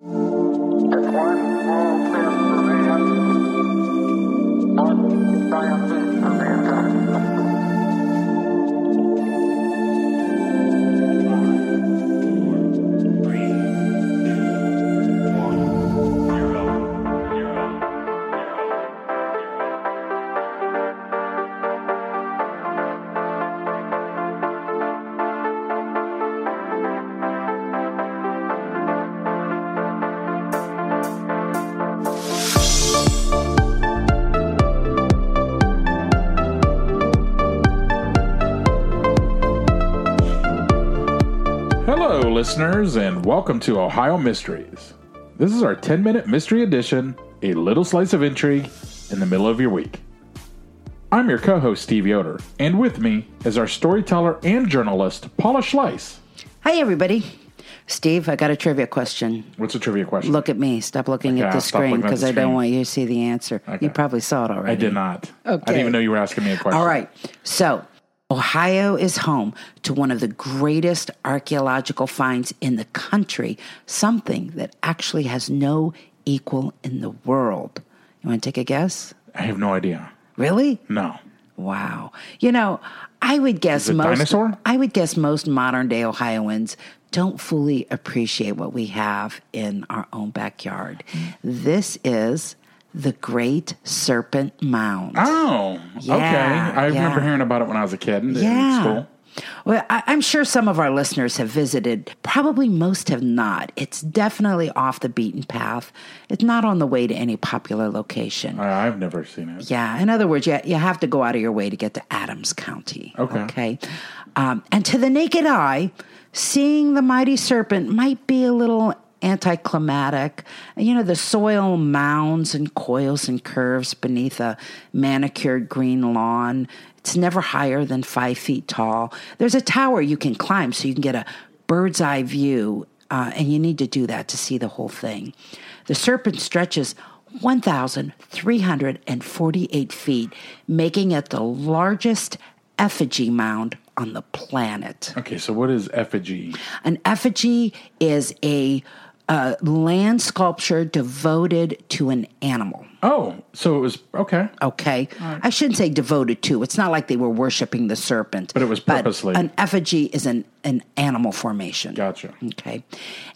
One leap for mankind. Listeners, and welcome to Ohio Mysteries. This is our 10 minute mystery edition, a little slice of intrigue in the middle of your week. I'm your co host, Steve Yoder, and with me is our storyteller and journalist, Paula Schleis. Hi, everybody. Steve, I got a trivia question. What's a trivia question? Look at me. Stop looking uh, Okay, at the stop screen looking at because I don't screen. want you to see the answer. Okay. You probably saw it already. I did not. I Okay. didn't even know you were asking me a question. All right. So, Ohio is home to one of the greatest archaeological finds in the country, something that actually has no equal in the world. You want to take a guess? I have no idea. Really? No. Wow. You know, I would guess most dinosaur? I would guess most modern day Ohioans don't fully appreciate what we have in our own backyard. Hmm. This is the Great Serpent Mound. Oh, Yeah, okay. I remember hearing about it when I was a kid in, Yeah. school. Well, I, I'm sure some of our listeners have visited. Probably most have not. It's definitely off the beaten path. It's not on the way to any popular location. I, I've never seen it. Yeah. In other words, you, you have to go out of your way to get to Adams County. Okay. Okay. Um, and to the naked eye, seeing the mighty serpent might be a little anticlimactic. You know, the soil mounds and coils and curves beneath a manicured green lawn. It's never higher than five feet tall. There's a tower you can climb so you can get a bird's eye view, uh, and you need to do that to see the whole thing. The serpent stretches 1,348 feet, making it the largest effigy mound on the planet. Okay, so what is effigy? An effigy is a uh, land sculpture devoted to an animal. Oh, so it was okay. Okay. I shouldn't say devoted to. It's not like they were worshiping the serpent. But it was purposely. an effigy is an, an animal formation. Gotcha. Okay.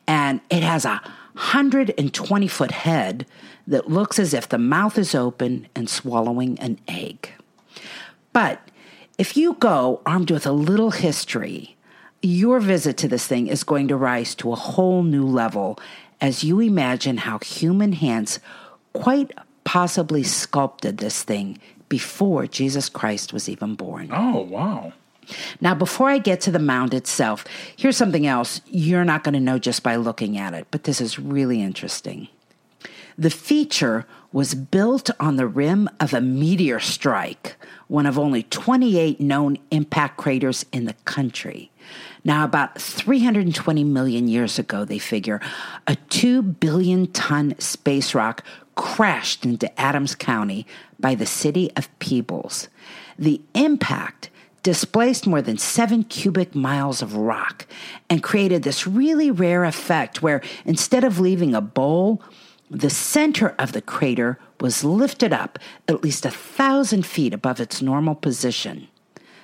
And it has a 120 foot head that looks as if the mouth is open and swallowing an egg. But if you go armed with a little history, your visit to this thing is going to rise to a whole new level as you imagine how human hands quite possibly sculpted this thing before Jesus Christ was even born. Oh, wow. Now, before I get to the mound itself, here's something else you're not going to know just by looking at it, but this is really interesting. The feature was built on the rim of a meteor strike, one of only 28 known impact craters in the country. Now, about 320 million years ago, they figure, a 2 billion ton space rock crashed into Adams County by the city of Peebles. The impact displaced more than seven cubic miles of rock and created this really rare effect where instead of leaving a bowl, the center of the crater was lifted up at least a thousand feet above its normal position.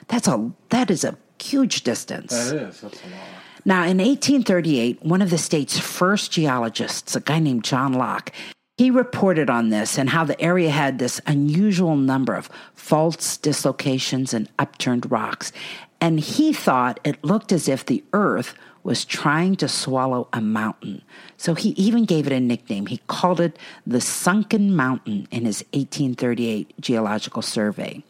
That's a that is a huge distance. That is. That's a lot. Now, in 1838, one of the state's first geologists, a guy named John Locke, he reported on this and how the area had this unusual number of faults, dislocations, and upturned rocks. And he thought it looked as if the earth was trying to swallow a mountain. So he even gave it a nickname. He called it the Sunken Mountain in his 1838 geological survey.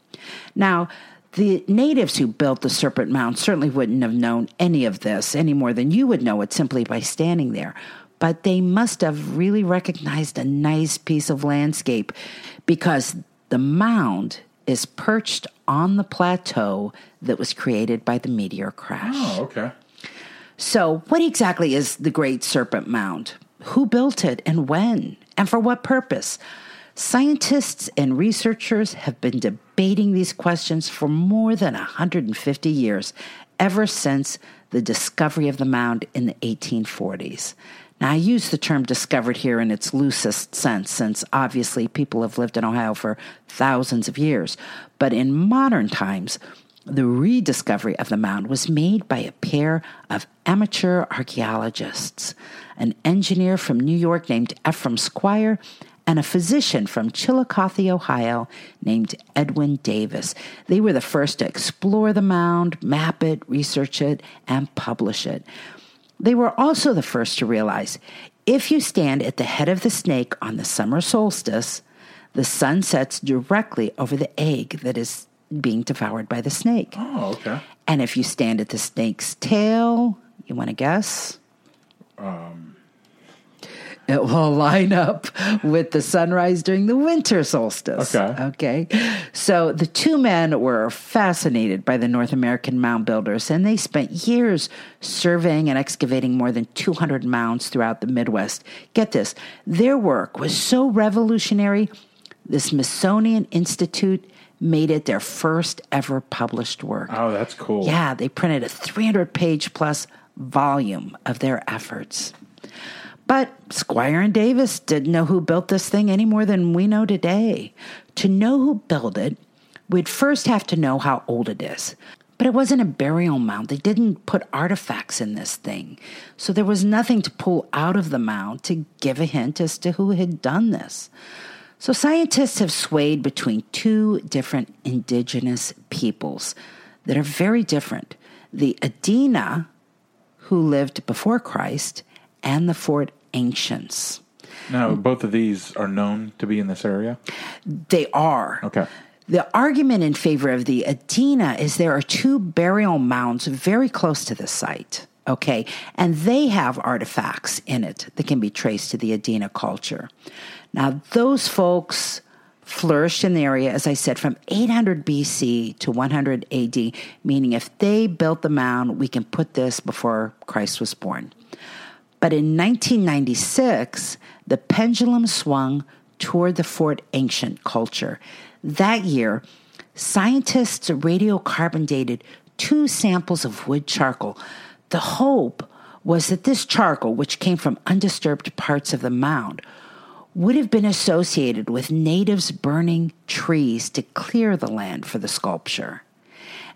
Now, the natives who built the Serpent Mound certainly wouldn't have known any of this any more than you would know it simply by standing there. but they must have really recognized a nice piece of landscape because the mound is perched on the plateau that was created by the meteor crash. Oh, okay. So, what exactly is the Great Serpent Mound? Who built it and when? And for what purpose? Scientists and researchers have been debating these questions for more than 150 years, ever since the discovery of the mound in the 1840s. Now, I use the term discovered here in its loosest sense, since obviously people have lived in Ohio for thousands of years. But in modern times, the rediscovery of the mound was made by a pair of amateur archaeologists, an engineer from New York named Ephraim Squier and a physician from Chillicothe, Ohio, named Edwin Davis. They were the first to explore the mound, map it, research it, and publish it. They were also the first to realize if you stand at the head of the snake on the summer solstice, the sun sets directly over the egg that is being devoured by the snake. Oh, okay. And if you stand at the snake's tail, you want to guess? Um, it will line up with the sunrise during the winter solstice. Okay. Okay. So the two men were fascinated by the North American mound builders, and they spent years surveying and excavating more than 200 mounds throughout the Midwest. Get this their work was so revolutionary, the Smithsonian Institute made it their first ever published work. Oh, that's cool. Yeah, they printed a 300 page plus volume of their efforts. But Squier and Davis didn't know who built this thing any more than we know today. To know who built it, we'd first have to know how old it is. But it wasn't a burial mound. They didn't put artifacts in this thing. So there was nothing to pull out of the mound to give a hint as to who had done this. So scientists have swayed between two different indigenous peoples that are very different the Adena, who lived before Christ, and the Fort Ancients. Now, both of these are known to be in this area. They are. Okay. The argument in favor of the Adena is there are two burial mounds very close to the site. Okay, and they have artifacts in it that can be traced to the Adena culture. Now, those folks flourished in the area, as I said, from 800 BC to 100 AD, meaning if they built the mound, we can put this before Christ was born. But in 1996, the pendulum swung toward the Fort Ancient culture. That year, scientists radiocarbon dated two samples of wood charcoal. The hope was that this charcoal, which came from undisturbed parts of the mound, would have been associated with natives burning trees to clear the land for the sculpture.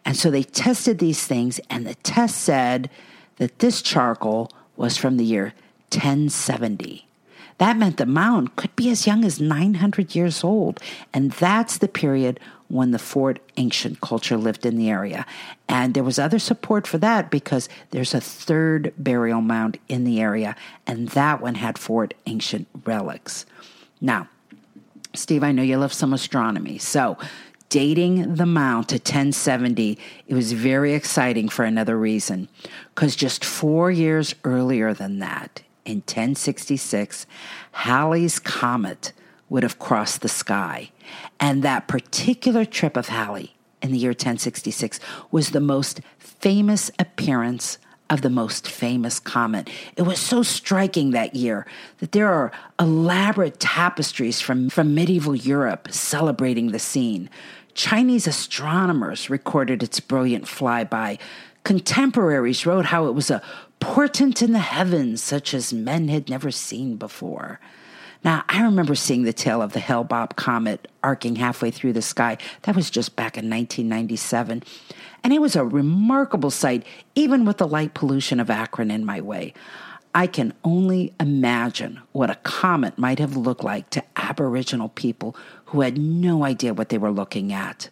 And so they tested these things, and the test said that this charcoal was from the year 1070. That meant the mound could be as young as 900 years old, and that's the period when the Fort ancient culture lived in the area. And there was other support for that because there's a third burial mound in the area, and that one had Fort ancient relics. Now, Steve, I know you love some astronomy. So, dating the mound to 1070, it was very exciting for another reason. Because just four years earlier than that, in 1066, Halley's Comet would have crossed the sky. And that particular trip of Halley in the year 1066 was the most famous appearance of the most famous comet. It was so striking that year that there are elaborate tapestries from, from medieval Europe celebrating the scene. Chinese astronomers recorded its brilliant flyby. Contemporaries wrote how it was a portent in the heavens such as men had never seen before. Now, I remember seeing the tail of the Hale-Bopp comet arcing halfway through the sky. That was just back in 1997. And it was a remarkable sight, even with the light pollution of Akron in my way. I can only imagine what a comet might have looked like to Aboriginal people who had no idea what they were looking at.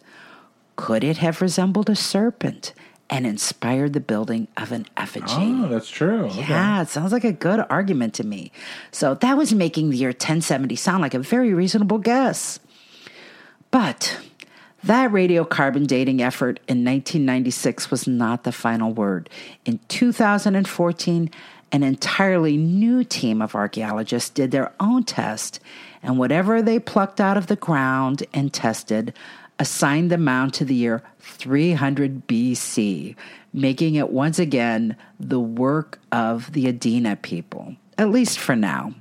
Could it have resembled a serpent and inspired the building of an effigy? Oh, that's true. Okay. Yeah, it sounds like a good argument to me. So that was making the year 1070 sound like a very reasonable guess. But that radiocarbon dating effort in 1996 was not the final word. In 2014, an entirely new team of archaeologists did their own test, and whatever they plucked out of the ground and tested assigned the mound to the year 300 BC, making it once again the work of the Adena people, at least for now.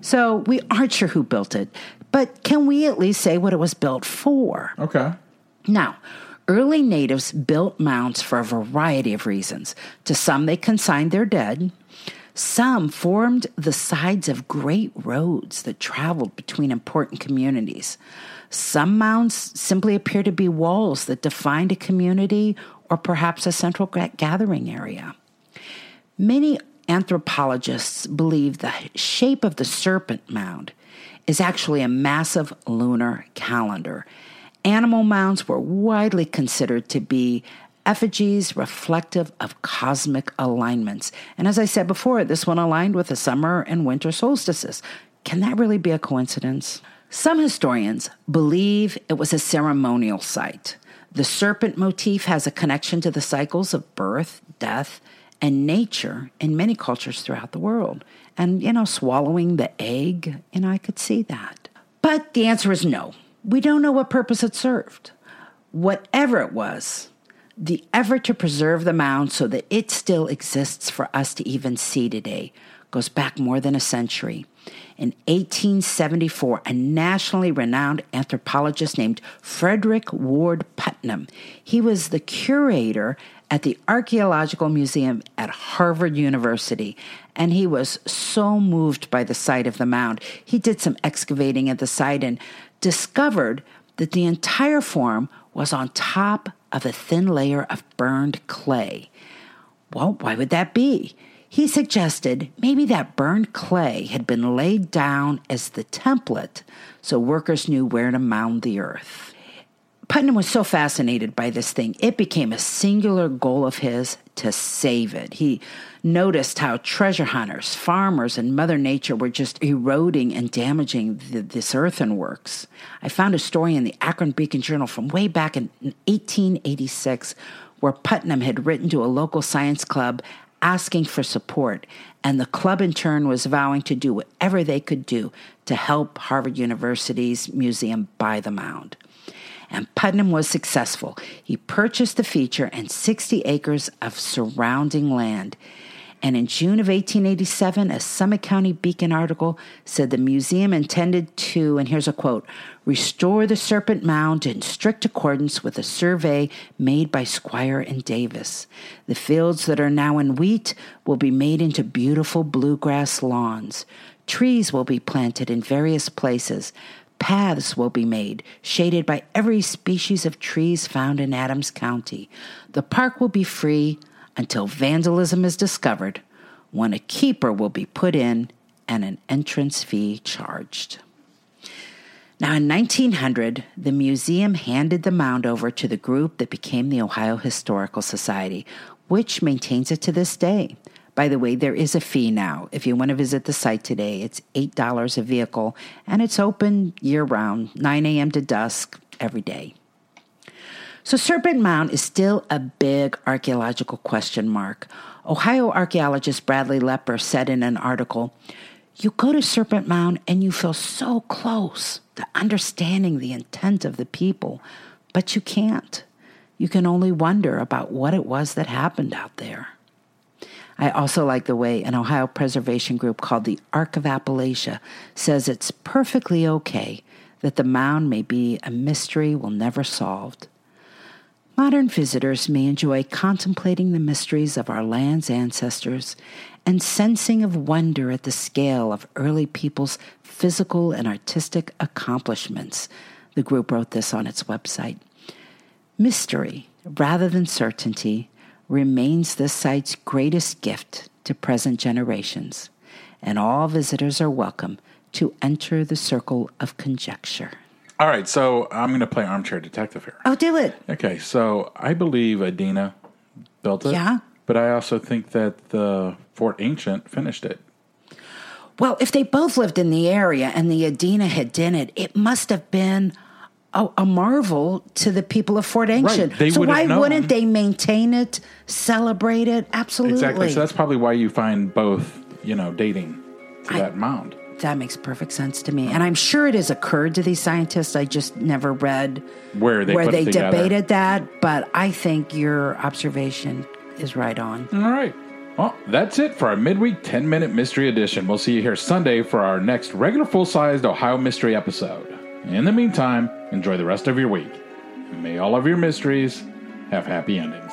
So we aren't sure who built it, but can we at least say what it was built for? Okay. Now, early natives built mounds for a variety of reasons. To some, they consigned their dead. Some formed the sides of great roads that traveled between important communities. Some mounds simply appear to be walls that defined a community or perhaps a central gathering area. Many anthropologists believe the shape of the serpent mound is actually a massive lunar calendar. Animal mounds were widely considered to be effigies reflective of cosmic alignments. And as I said before, this one aligned with the summer and winter solstices. Can that really be a coincidence? Some historians believe it was a ceremonial site. The serpent motif has a connection to the cycles of birth, death, and nature in many cultures throughout the world. And, you know, swallowing the egg, know, I could see that. But the answer is no. We don't know what purpose it served. Whatever it was, the effort to preserve the mound so that it still exists for us to even see today goes back more than a century. In 1874, a nationally renowned anthropologist named Frederic Ward Putnam, he was the curator at the Archaeological Museum at Harvard University, and he was so moved by the sight of the mound. He did some excavating at the site and discovered that the entire form was on top of a thin layer of burned clay. Well, why would that be? He suggested maybe that burned clay had been laid down as the template so workers knew where to mound the earth. Putnam was so fascinated by this thing, it became a singular goal of his to save it. He noticed how treasure hunters, farmers, and Mother Nature were just eroding and damaging the, this earthenworks. I found a story in the Akron Beacon Journal from way back in 1886 where Putnam had written to a local science club asking for support, and the club in turn was vowing to do whatever they could do to help Harvard University's museum buy the mound and Putnam was successful. He purchased the feature and 60 acres of surrounding land. And in June of 1887, a Summit County Beacon article said the museum intended to, and here's a quote, restore the Serpent Mound in strict accordance with a survey made by Squier and Davis. The fields that are now in wheat will be made into beautiful bluegrass lawns. Trees will be planted in various places. Paths will be made, shaded by every species of trees found in Adams County. The park will be free until vandalism is discovered, when a keeper will be put in and an entrance fee charged. Now, in 1900, the museum handed the mound over to the group that became the Ohio Historical Society, which maintains it to this day. By the way, there is a fee now. If you want to visit the site today, it's $8 a vehicle, and it's open year round, 9 a.m. to dusk every day. So, Serpent Mound is still a big archaeological question mark. Ohio archaeologist Bradley Lepper said in an article You go to Serpent Mound and you feel so close to understanding the intent of the people, but you can't. You can only wonder about what it was that happened out there. I also like the way an Ohio preservation group called the Arc of Appalachia says it's perfectly okay that the mound may be a mystery we'll never solved. Modern visitors may enjoy contemplating the mysteries of our land's ancestors and sensing of wonder at the scale of early people's physical and artistic accomplishments. The group wrote this on its website. Mystery, rather than certainty, remains this site's greatest gift to present generations, and all visitors are welcome to enter the circle of conjecture. All right, so I'm going to play armchair detective here. Oh, do it. Okay, so I believe Adena built it. Yeah. But I also think that the Fort Ancient finished it. Well, if they both lived in the area and the Adena had done it, it must have been a, a marvel to the people of Fort Ancient. they so why known. wouldn't they maintain it, celebrate it? Absolutely. Exactly. So that's probably why you find both, you know, dating to I- that mound. That makes perfect sense to me. And I'm sure it has occurred to these scientists. I just never read Where they it together. debated that. But I think your observation is right on. All right. Well, that's it for our midweek 10 minute mystery edition. We'll see you here Sunday for our next regular full sized Ohio mystery episode. In the meantime, enjoy the rest of your week. And may all of your mysteries have happy endings.